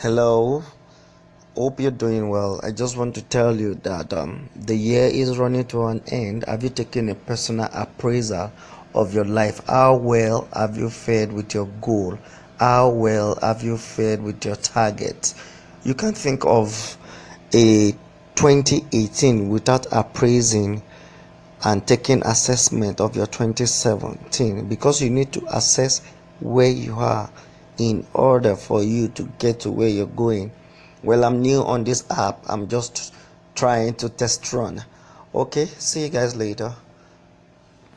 Hello, hope you're doing well. I just want to tell you that um, the year is running to an end. Have you taken a personal appraisal of your life? How well have you fared with your goal? How well have you fared with your target? You can't think of a 2018 without appraising and taking assessment of your 2017 because you need to assess where you are in order for you to get to where you're going. Well, I'm new on this app. I'm just trying to test run. Okay, see you guys later.